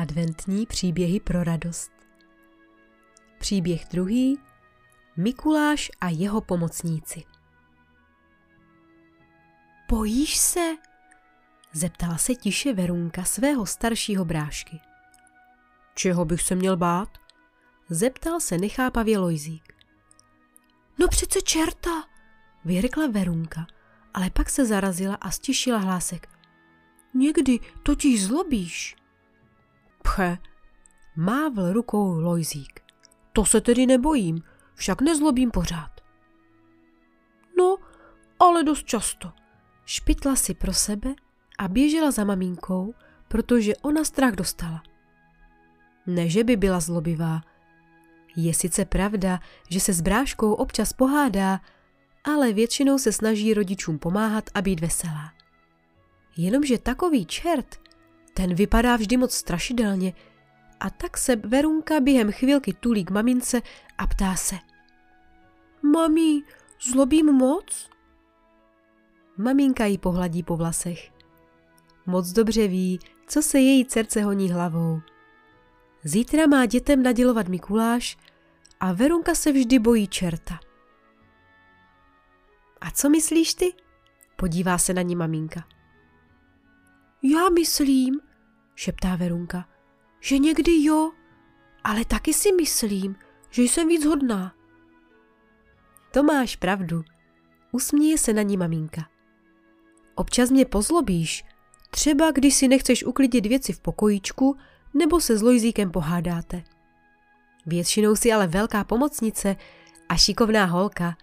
Adventní příběhy pro radost. Příběh druhý. Mikuláš a jeho pomocníci. Bojíš se? Zeptala se tiše Verunka svého staršího brášky. Čeho bych se měl bát? Zeptal se nechápavě Lojzík. No přece čerta, vyřekla Verunka, ale pak se zarazila a stišila hlásek. Někdy totiž zlobíš. Pche, mávl rukou Lojzík. To se tedy nebojím, však nezlobím pořád. No, ale dost často. Špitla si pro sebe a běžela za maminkou, protože ona strach dostala. Ne, že by byla zlobivá. Je sice pravda, že se s bráškou občas pohádá, ale většinou se snaží rodičům pomáhat a být veselá. Jenomže takový čert, ten vypadá vždy moc strašidelně a tak se Verunka během chvilky tulí k mamince a ptá se. Mami, zlobím moc? Maminka jí pohladí po vlasech. Moc dobře ví, co se její dcerce honí hlavou. Zítra má dětem nadělovat Mikuláš a Verunka se vždy bojí čerta. A co myslíš ty? Podívá se na ní maminka. Já myslím, šeptá Verunka, že někdy jo, ale taky si myslím, že jsem víc hodná. To máš pravdu, usměje se na ní maminka. Občas mě pozlobíš, třeba když si nechceš uklidit věci v pokojíčku nebo se s Lojzíkem pohádáte. Většinou si ale velká pomocnice a šikovná holka.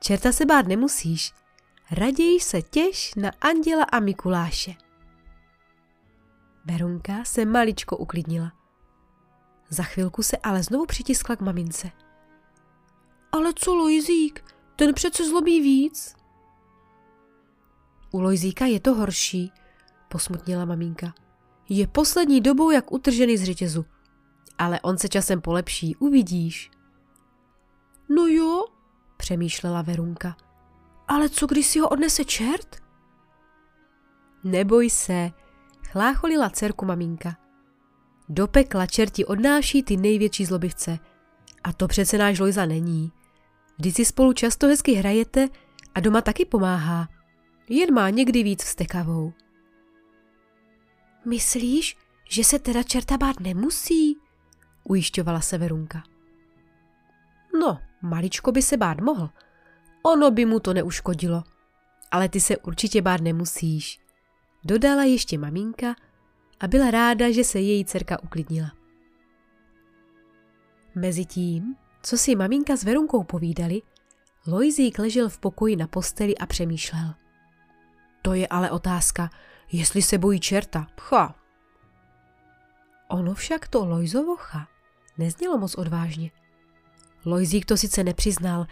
Čerta se bát nemusíš, raději se těš na Anděla a Mikuláše. Verunka se maličko uklidnila. Za chvilku se ale znovu přitiskla k mamince. Ale co Lojzík? Ten přece zlobí víc. U Lojzíka je to horší, posmutnila maminka. Je poslední dobou jak utržený z řetězu. Ale on se časem polepší, uvidíš. No jo, přemýšlela Verunka. Ale co když si ho odnese čert? Neboj se, chlácholila dcerku maminka. Do pekla čerti odnáší ty největší zlobivce. A to přece náš Lojza není. Vždyť si spolu často hezky hrajete a doma taky pomáhá. Jen má někdy víc vstekavou. Myslíš, že se teda čerta bát nemusí? Ujišťovala se Verunka. No, maličko by se bát mohl. Ono by mu to neuškodilo. Ale ty se určitě bát nemusíš dodala ještě maminka a byla ráda, že se její dcerka uklidnila. Mezitím, co si maminka s Verunkou povídali, Lojzík ležel v pokoji na posteli a přemýšlel. To je ale otázka, jestli se bojí čerta. Pcha. Ono však to Lojzovocha neznělo moc odvážně. Lojzík to sice nepřiznal,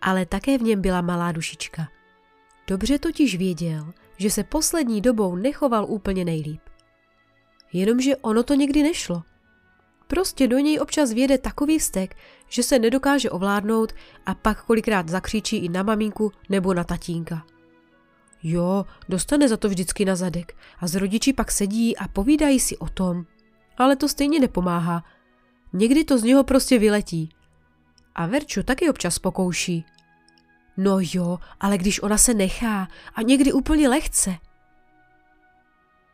ale také v něm byla malá dušička. Dobře totiž věděl, že se poslední dobou nechoval úplně nejlíp. Jenomže ono to někdy nešlo. Prostě do něj občas věde takový vztek, že se nedokáže ovládnout a pak kolikrát zakřičí i na maminku nebo na tatínka. Jo, dostane za to vždycky na zadek a z rodiči pak sedí a povídají si o tom. Ale to stejně nepomáhá. Někdy to z něho prostě vyletí. A Verču taky občas pokouší. No jo, ale když ona se nechá a někdy úplně lehce.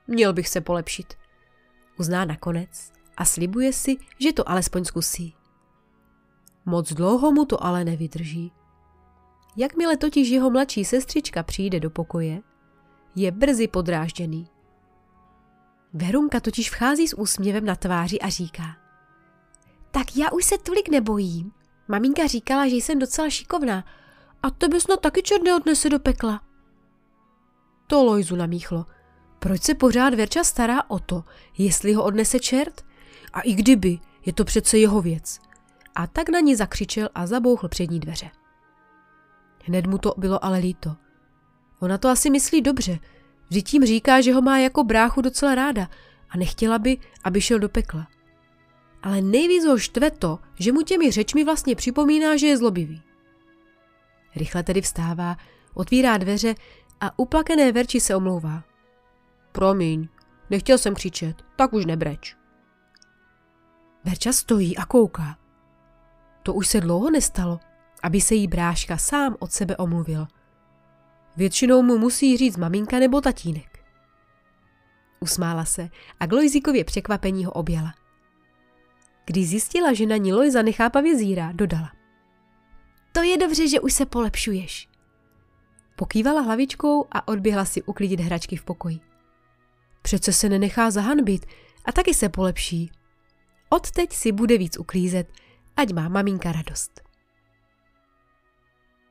Měl bych se polepšit. Uzná nakonec a slibuje si, že to alespoň zkusí. Moc dlouho mu to ale nevydrží. Jakmile totiž jeho mladší sestřička přijde do pokoje, je brzy podrážděný. Verunka totiž vchází s úsměvem na tváři a říká. Tak já už se tolik nebojím. Maminka říkala, že jsem docela šikovná a tebe snad taky čert neodnese do pekla. To Lojzu namíchlo. Proč se pořád Verča stará o to, jestli ho odnese čert? A i kdyby, je to přece jeho věc. A tak na ní zakřičel a zabouchl přední dveře. Hned mu to bylo ale líto. Ona to asi myslí dobře, vždyť tím říká, že ho má jako bráchu docela ráda a nechtěla by, aby šel do pekla. Ale nejvíc ho štve to, že mu těmi řečmi vlastně připomíná, že je zlobivý. Rychle tedy vstává, otvírá dveře a uplakené Verči se omlouvá. Promiň, nechtěl jsem křičet, tak už nebreč. Verča stojí a kouká. To už se dlouho nestalo, aby se jí bráška sám od sebe omluvil. Většinou mu musí říct maminka nebo tatínek. Usmála se a k Lojzíkově překvapení ho objala. Když zjistila, že na ní Lojza nechápavě zírá, dodala. To je dobře, že už se polepšuješ. Pokývala hlavičkou a odběhla si uklidit hračky v pokoji. Přece se nenechá zahanbit a taky se polepší. Odteď si bude víc uklízet, ať má maminka radost.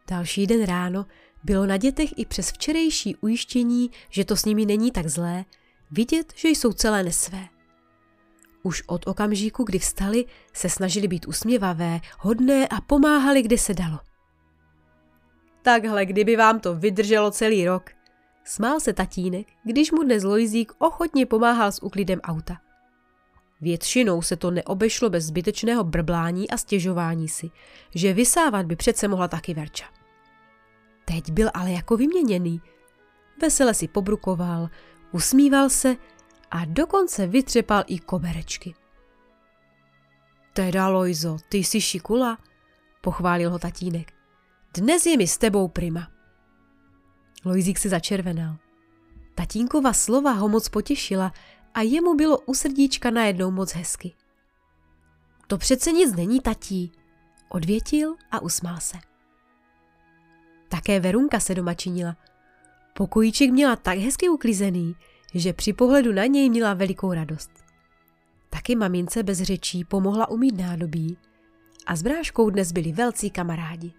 Další den ráno bylo na dětech i přes včerejší ujištění, že to s nimi není tak zlé, vidět, že jsou celé nesvé. Už od okamžiku, kdy vstali, se snažili být usměvavé, hodné a pomáhali, kde se dalo. Takhle, kdyby vám to vydrželo celý rok, smál se tatínek, když mu dnes Lojzík ochotně pomáhal s uklidem auta. Většinou se to neobešlo bez zbytečného brblání a stěžování si, že vysávat by přece mohla taky Verča. Teď byl ale jako vyměněný. Vesele si pobrukoval, usmíval se a dokonce vytřepal i koberečky. Teda, Lojzo, ty jsi šikula, pochválil ho tatínek. Dnes je mi s tebou prima. Lojzík se začervenal. Tatínkova slova ho moc potěšila a jemu bylo u srdíčka najednou moc hezky. To přece nic není, tatí, odvětil a usmál se. Také Verunka se doma činila. Pokojíček měla tak hezky uklizený, že při pohledu na něj měla velikou radost. Taky mamince bez řečí pomohla umít nádobí a s bráškou dnes byli velcí kamarádi.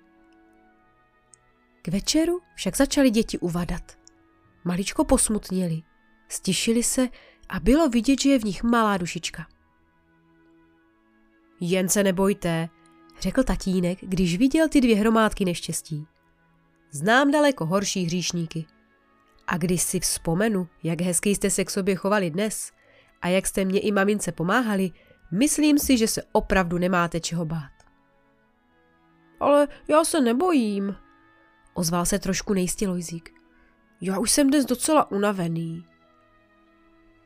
K večeru však začali děti uvadat. Maličko posmutněli, stišili se a bylo vidět, že je v nich malá dušička. Jen se nebojte, řekl tatínek, když viděl ty dvě hromádky neštěstí. Znám daleko horší hříšníky. A když si vzpomenu, jak hezky jste se k sobě chovali dnes a jak jste mě i mamince pomáhali, myslím si, že se opravdu nemáte čeho bát. Ale já se nebojím, ozval se trošku nejistě Lojzík. Já už jsem dnes docela unavený.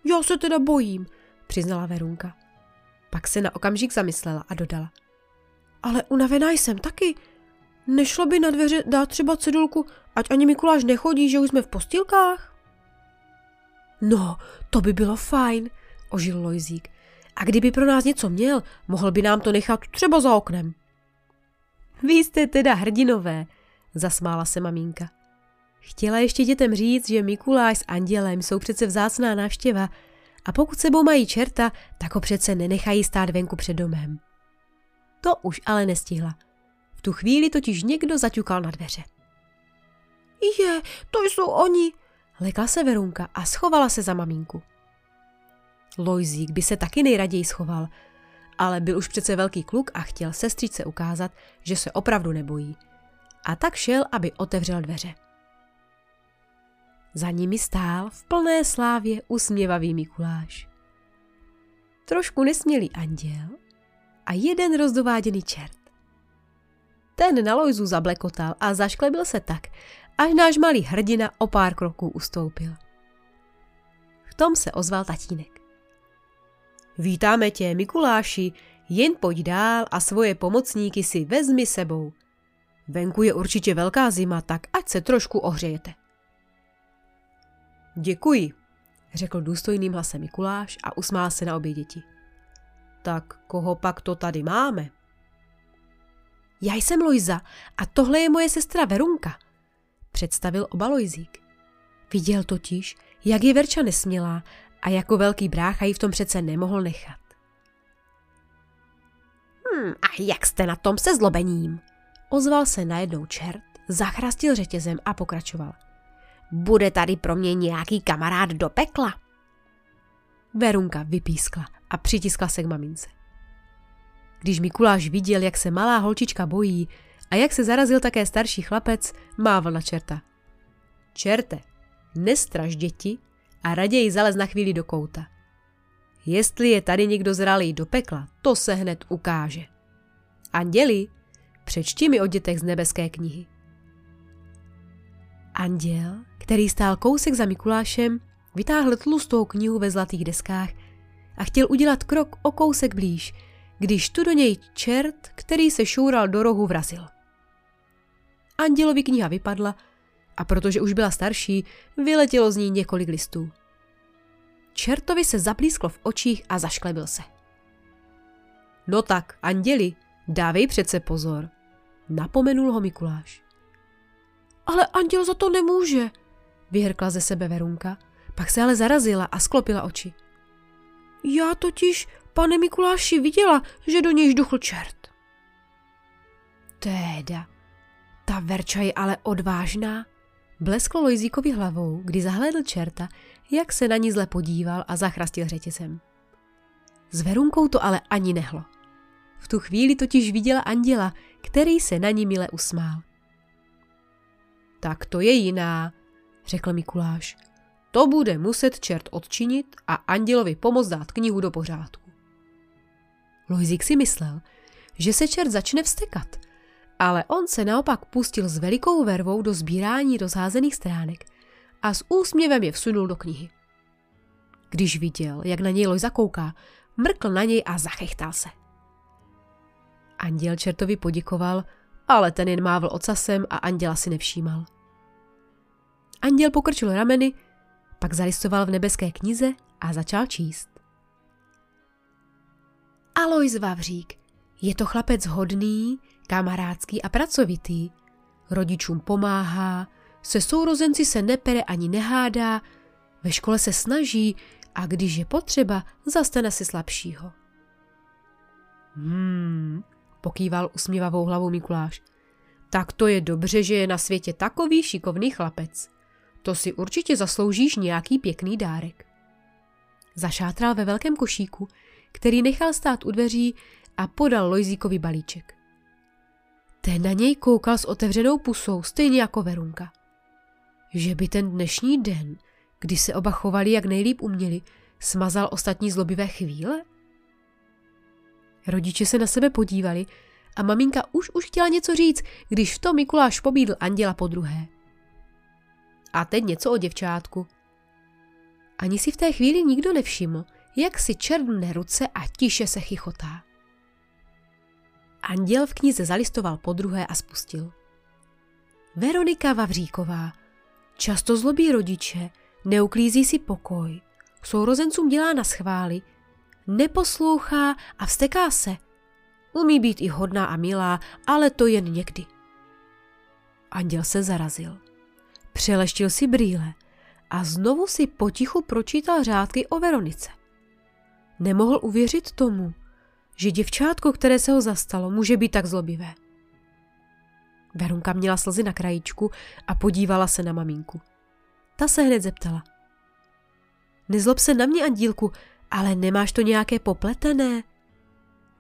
Já se teda bojím, přiznala Verunka. Pak se na okamžik zamyslela a dodala. Ale unavená jsem taky. Nešlo by na dveře dát třeba cedulku, ať ani Mikuláš nechodí, že už jsme v postýlkách? No, to by bylo fajn, ožil Lojzík. A kdyby pro nás něco měl, mohl by nám to nechat třeba za oknem. Vy jste teda hrdinové, zasmála se maminka. Chtěla ještě dětem říct, že Mikuláš s Andělem jsou přece vzácná návštěva a pokud sebou mají čerta, tak ho přece nenechají stát venku před domem. To už ale nestihla. Tu chvíli totiž někdo zaťukal na dveře. Je, to jsou oni, lekla se Verunka a schovala se za maminku. Lojzík by se taky nejraději schoval, ale byl už přece velký kluk a chtěl sestřičce ukázat, že se opravdu nebojí. A tak šel, aby otevřel dveře. Za nimi stál v plné slávě usměvavý Mikuláš. Trošku nesmělý anděl a jeden rozdováděný čert. Ten na Lojzu zablekotal a zašklebil se tak, až náš malý hrdina o pár kroků ustoupil. V tom se ozval tatínek. Vítáme tě, Mikuláši, jen pojď dál a svoje pomocníky si vezmi sebou. Venku je určitě velká zima, tak ať se trošku ohřejete. Děkuji, řekl důstojným hlasem Mikuláš a usmál se na obě děti. Tak koho pak to tady máme? Já jsem Lojza a tohle je moje sestra Verunka, představil oba Lojzík. Viděl totiž, jak je Verča nesmělá a jako velký brácha ji v tom přece nemohl nechat. Hmm, a jak jste na tom se zlobením? Ozval se najednou čert, zachrastil řetězem a pokračoval. Bude tady pro mě nějaký kamarád do pekla? Verunka vypískla a přitiskla se k mamince. Když Mikuláš viděl, jak se malá holčička bojí a jak se zarazil také starší chlapec, mával na čerta. Čerte, nestraž děti a raději zalez na chvíli do kouta. Jestli je tady někdo zralý do pekla, to se hned ukáže. Anděli, přečti mi o dětech z nebeské knihy. Anděl, který stál kousek za Mikulášem, vytáhl tlustou knihu ve zlatých deskách a chtěl udělat krok o kousek blíž, když tu do něj čert, který se šoural do rohu, vrazil. Andělovi kniha vypadla a protože už byla starší, vyletělo z ní několik listů. Čertovi se zaplísklo v očích a zašklebil se. No tak, anděli, dávej přece pozor, napomenul ho Mikuláš. Ale anděl za to nemůže, vyhrkla ze sebe Verunka, pak se ale zarazila a sklopila oči. Já totiž, pane Mikuláši, viděla, že do něj žduchl čert. Téda, ta Verča je ale odvážná. Blesklo Lojzíkovi hlavou, kdy zahlédl čerta, jak se na ní zle podíval a zachrastil řetězem. S Verunkou to ale ani nehlo. V tu chvíli totiž viděla anděla, který se na ní mile usmál. Tak to je jiná, řekl Mikuláš. To bude muset čert odčinit a andělovi pomoct dát knihu do pořádku. Lojzík si myslel, že se čert začne vstekat, ale on se naopak pustil s velikou vervou do sbírání rozházených stránek a s úsměvem je vsunul do knihy. Když viděl, jak na něj Lojza kouká, mrkl na něj a zachechtal se. Anděl čertovi poděkoval, ale ten jen mávl ocasem a anděla si nevšímal. Anděl pokrčil rameny, pak zalistoval v nebeské knize a začal číst. Alois Vavřík. Je to chlapec hodný, kamarádský a pracovitý. Rodičům pomáhá, se sourozenci se nepere ani nehádá, ve škole se snaží a když je potřeba, zastane si slabšího. Hmm, pokýval usmívavou hlavou Mikuláš. Tak to je dobře, že je na světě takový šikovný chlapec. To si určitě zasloužíš nějaký pěkný dárek. Zašátral ve velkém košíku, který nechal stát u dveří a podal Lojzíkovi balíček. Ten na něj koukal s otevřenou pusou, stejně jako Verunka. Že by ten dnešní den, kdy se oba chovali jak nejlíp uměli, smazal ostatní zlobivé chvíle? Rodiče se na sebe podívali a maminka už už chtěla něco říct, když v tom Mikuláš pobídl anděla po druhé. A teď něco o děvčátku. Ani si v té chvíli nikdo nevšiml, jak si červne ruce a tiše se chichotá. Anděl v knize zalistoval po druhé a spustil. Veronika Vavříková. Často zlobí rodiče, neuklízí si pokoj, sourozencům dělá na schvály, neposlouchá a vsteká se. Umí být i hodná a milá, ale to jen někdy. Anděl se zarazil. Přeleštil si brýle a znovu si potichu pročítal řádky o Veronice. Nemohl uvěřit tomu, že děvčátko, které se ho zastalo, může být tak zlobivé. Verunka měla slzy na krajíčku a podívala se na maminku. Ta se hned zeptala. Nezlob se na mě, Andílku, ale nemáš to nějaké popletené?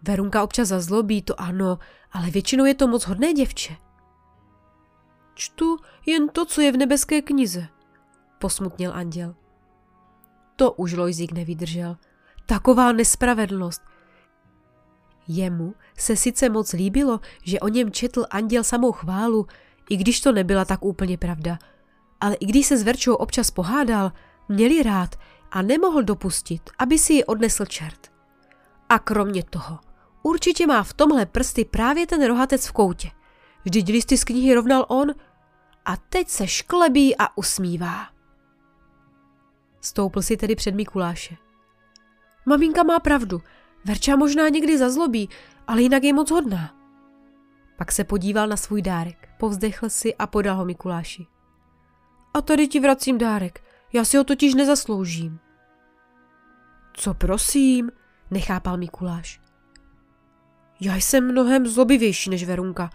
Verunka občas zazlobí, to ano, ale většinou je to moc hodné děvče. Čtu jen to, co je v nebeské knize, posmutnil anděl. To už Lojzík nevydržel. Taková nespravedlnost. Jemu se sice moc líbilo, že o něm četl anděl samou chválu, i když to nebyla tak úplně pravda. Ale i když se s Verčou občas pohádal, měli rád a nemohl dopustit, aby si ji odnesl čert. A kromě toho, určitě má v tomhle prsty právě ten rohatec v koutě. Vždyť listy z knihy rovnal on a teď se šklebí a usmívá. Stoupl si tedy před Mikuláše. Maminka má pravdu, Verča možná někdy zazlobí, ale jinak je moc hodná. Pak se podíval na svůj dárek, povzdechl si a podal ho Mikuláši. A tady ti vracím dárek, já si ho totiž nezasloužím. Co prosím, nechápal Mikuláš. Já jsem mnohem zlobivější než Verunka.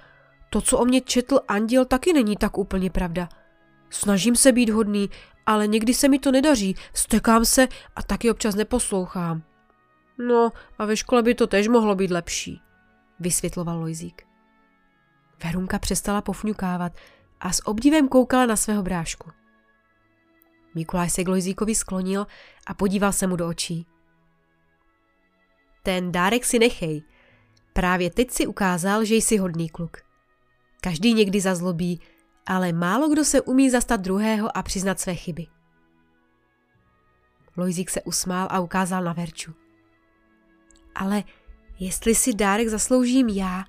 To, co o mě četl anděl, taky není tak úplně pravda. Snažím se být hodný, ale někdy se mi to nedaří, stekám se a taky občas neposlouchám. No a ve škole by to tež mohlo být lepší, vysvětloval Lojzík. Verunka přestala pofňukávat a s obdivem koukala na svého brášku. Mikuláš se k Lojzíkovi sklonil a podíval se mu do očí. Ten dárek si nechej. Právě teď si ukázal, že jsi hodný kluk. Každý někdy zazlobí, ale málo kdo se umí zastat druhého a přiznat své chyby. Lojzík se usmál a ukázal na Verču. Ale Jestli si dárek zasloužím já,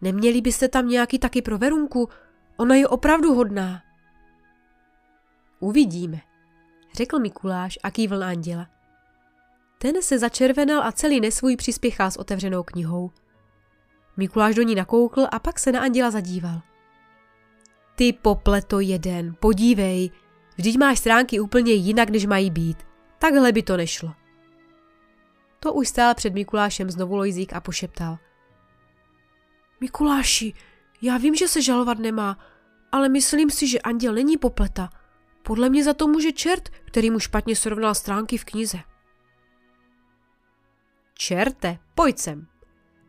neměli byste tam nějaký taky pro Verunku? Ona je opravdu hodná. Uvidíme, řekl Mikuláš a kývl na anděla. Ten se začervenal a celý nesvůj přispěchal s otevřenou knihou. Mikuláš do ní nakoukl a pak se na anděla zadíval. Ty popleto jeden, podívej, vždyť máš stránky úplně jinak, než mají být. Takhle by to nešlo. To už stál před Mikulášem znovu Lojzík a pošeptal. Mikuláši, já vím, že se žalovat nemá, ale myslím si, že anděl není popleta. Podle mě za to může čert, který mu špatně srovnal stránky v knize. Čerte, pojď sem,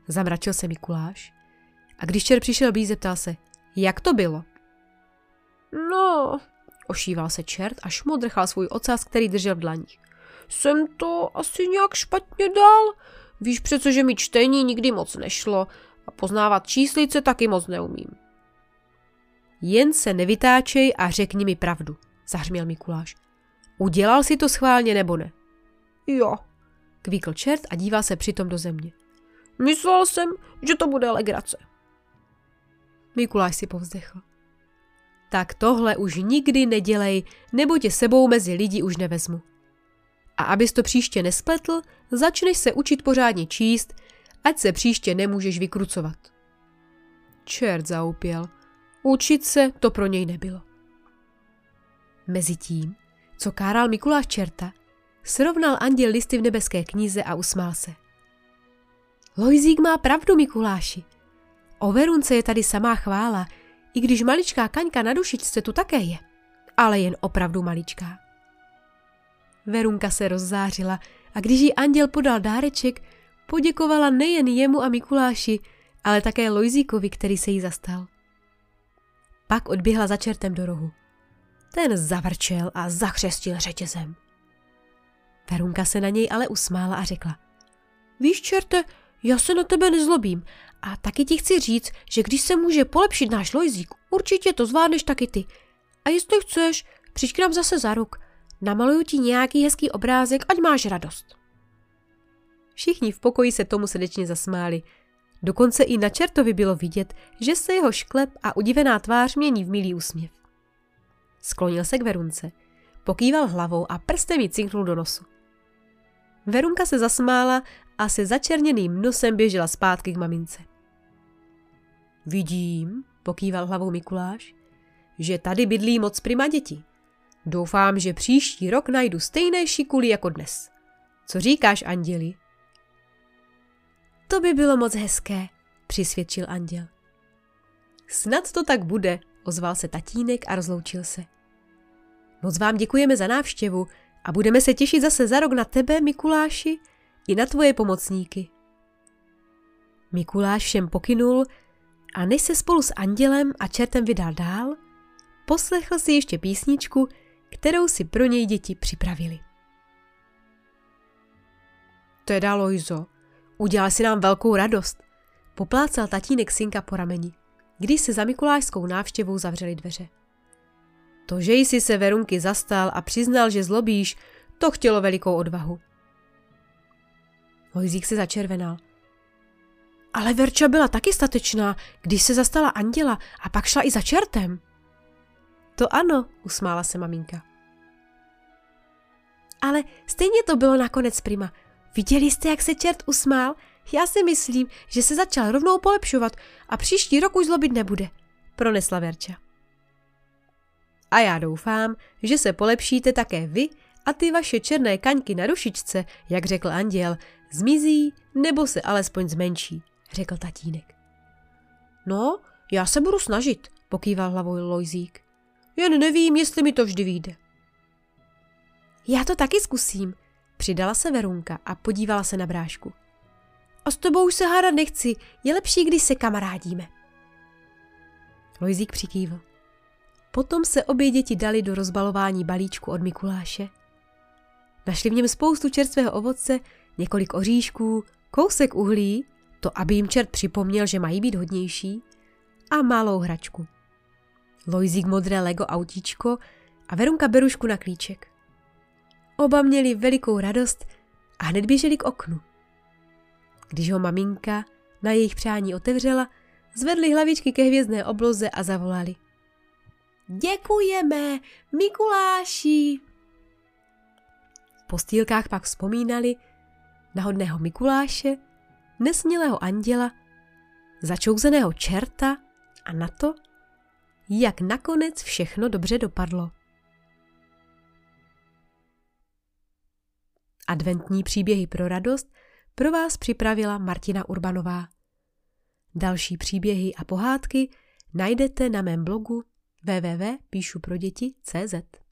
zamračil se Mikuláš. A když čert přišel blíž, zeptal se, jak to bylo? No, ošíval se čert a šmodrchal svůj ocas, který držel v dlaních. Jsem to asi nějak špatně dal. Víš přece, že mi čtení nikdy moc nešlo a poznávat číslice taky moc neumím. Jen se nevytáčej a řekni mi pravdu, zahřměl Mikuláš. Udělal si to schválně nebo ne? Jo, kvíkl čert a díval se přitom do země. Myslel jsem, že to bude legrace. Mikuláš si povzdechl. Tak tohle už nikdy nedělej, nebo tě sebou mezi lidi už nevezmu. A abys to příště nespletl, začneš se učit pořádně číst, ať se příště nemůžeš vykrucovat. Čert zaupěl. Učit se to pro něj nebylo. Mezitím, co káral Mikuláš čerta, srovnal anděl listy v nebeské knize a usmál se. Lojzík má pravdu, Mikuláši. O Verunce je tady samá chvála, i když maličká kaňka na dušičce tu také je, ale jen opravdu maličká. Verunka se rozzářila a když jí anděl podal dáreček, poděkovala nejen jemu a Mikuláši, ale také Lojzíkovi, který se jí zastal. Pak odběhla za čertem do rohu. Ten zavrčel a zachřestil řetězem. Verunka se na něj ale usmála a řekla. Víš, čerte, já se na tebe nezlobím a taky ti chci říct, že když se může polepšit náš Lojzík, určitě to zvládneš taky ty. A jestli chceš, přijď k nám zase za rok. Namaluju ti nějaký hezký obrázek, ať máš radost. Všichni v pokoji se tomu srdečně zasmáli. Dokonce i na čertovi bylo vidět, že se jeho šklep a udivená tvář mění v milý úsměv. Sklonil se k Verunce, pokýval hlavou a prstem ji cinknul do nosu. Verunka se zasmála a se začerněným nosem běžela zpátky k mamince. Vidím, pokýval hlavou Mikuláš, že tady bydlí moc prima děti. Doufám, že příští rok najdu stejné šikuly jako dnes. Co říkáš, anděli? To by bylo moc hezké, přisvědčil anděl. Snad to tak bude, ozval se tatínek a rozloučil se. Moc vám děkujeme za návštěvu a budeme se těšit zase za rok na tebe, Mikuláši, i na tvoje pomocníky. Mikuláš všem pokynul a než se spolu s andělem a čertem vydal dál, poslechl si ještě písničku, kterou si pro něj děti připravili. Teda, Lojzo, udělal si nám velkou radost, poplácal tatínek synka po rameni, když se za mikulášskou návštěvou zavřely dveře. To, že jsi se Verunky zastal a přiznal, že zlobíš, to chtělo velikou odvahu. Lojzík se začervenal. Ale Verča byla taky statečná, když se zastala anděla a pak šla i za čertem. To ano, usmála se maminka. Ale stejně to bylo nakonec prima. Viděli jste, jak se čert usmál? Já si myslím, že se začal rovnou polepšovat a příští rok už zlobit nebude, pronesla Verča. A já doufám, že se polepšíte také vy a ty vaše černé kaňky na rušičce, jak řekl anděl, zmizí nebo se alespoň zmenší, řekl tatínek. No, já se budu snažit, pokýval hlavou Lojzík. Jen nevím, jestli mi to vždy vyjde. Já to taky zkusím, přidala se Verunka a podívala se na brášku. A s tebou už se hádat nechci, je lepší, když se kamarádíme. Lojzík přikývl. Potom se obě děti dali do rozbalování balíčku od Mikuláše. Našli v něm spoustu čerstvého ovoce, několik oříšků, kousek uhlí, to aby jim čert připomněl, že mají být hodnější, a malou hračku. Lojzík modré Lego autíčko a Verunka berušku na klíček. Oba měli velikou radost a hned běželi k oknu. Když ho maminka na jejich přání otevřela, zvedli hlavičky ke hvězdné obloze a zavolali. Děkujeme, Mikuláši! V postýlkách pak vzpomínali na hodného Mikuláše, nesmělého anděla, začouzeného čerta a na to, jak nakonec všechno dobře dopadlo. Adventní příběhy pro radost pro vás připravila Martina Urbanová. Další příběhy a pohádky najdete na mém blogu www.píšuproděti.cz.